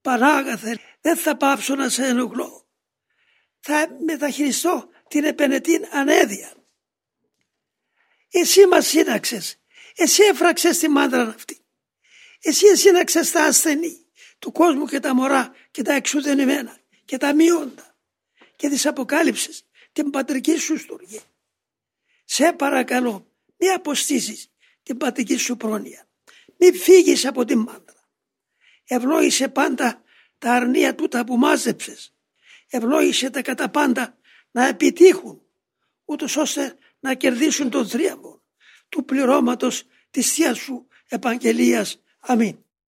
Πανάγαθε, δεν θα πάψω να σε ενοχλώ. Θα μεταχειριστώ την επενετή ανέδεια. Εσύ μας σύναξες. Εσύ έφραξες τη μάντρα αυτή. Εσύ σύναξες τα ασθενή του κόσμου και τα μωρά και τα εξουδενημένα και τα μειόντα και τις αποκάλυψες την πατρική σου στοργή. Σε παρακαλώ μη αποστήσεις την πατρική σου πρόνοια. Μη φύγεις από την μάντρα. Ευλόγησε πάντα τα αρνία τούτα που μάζεψες. Ευλόγησε τα κατά πάντα να επιτύχουν ούτως ώστε να κερδίσουν τον θρίαμβο του πληρώματος της Θείας σου Επαγγελίας. Αμήν.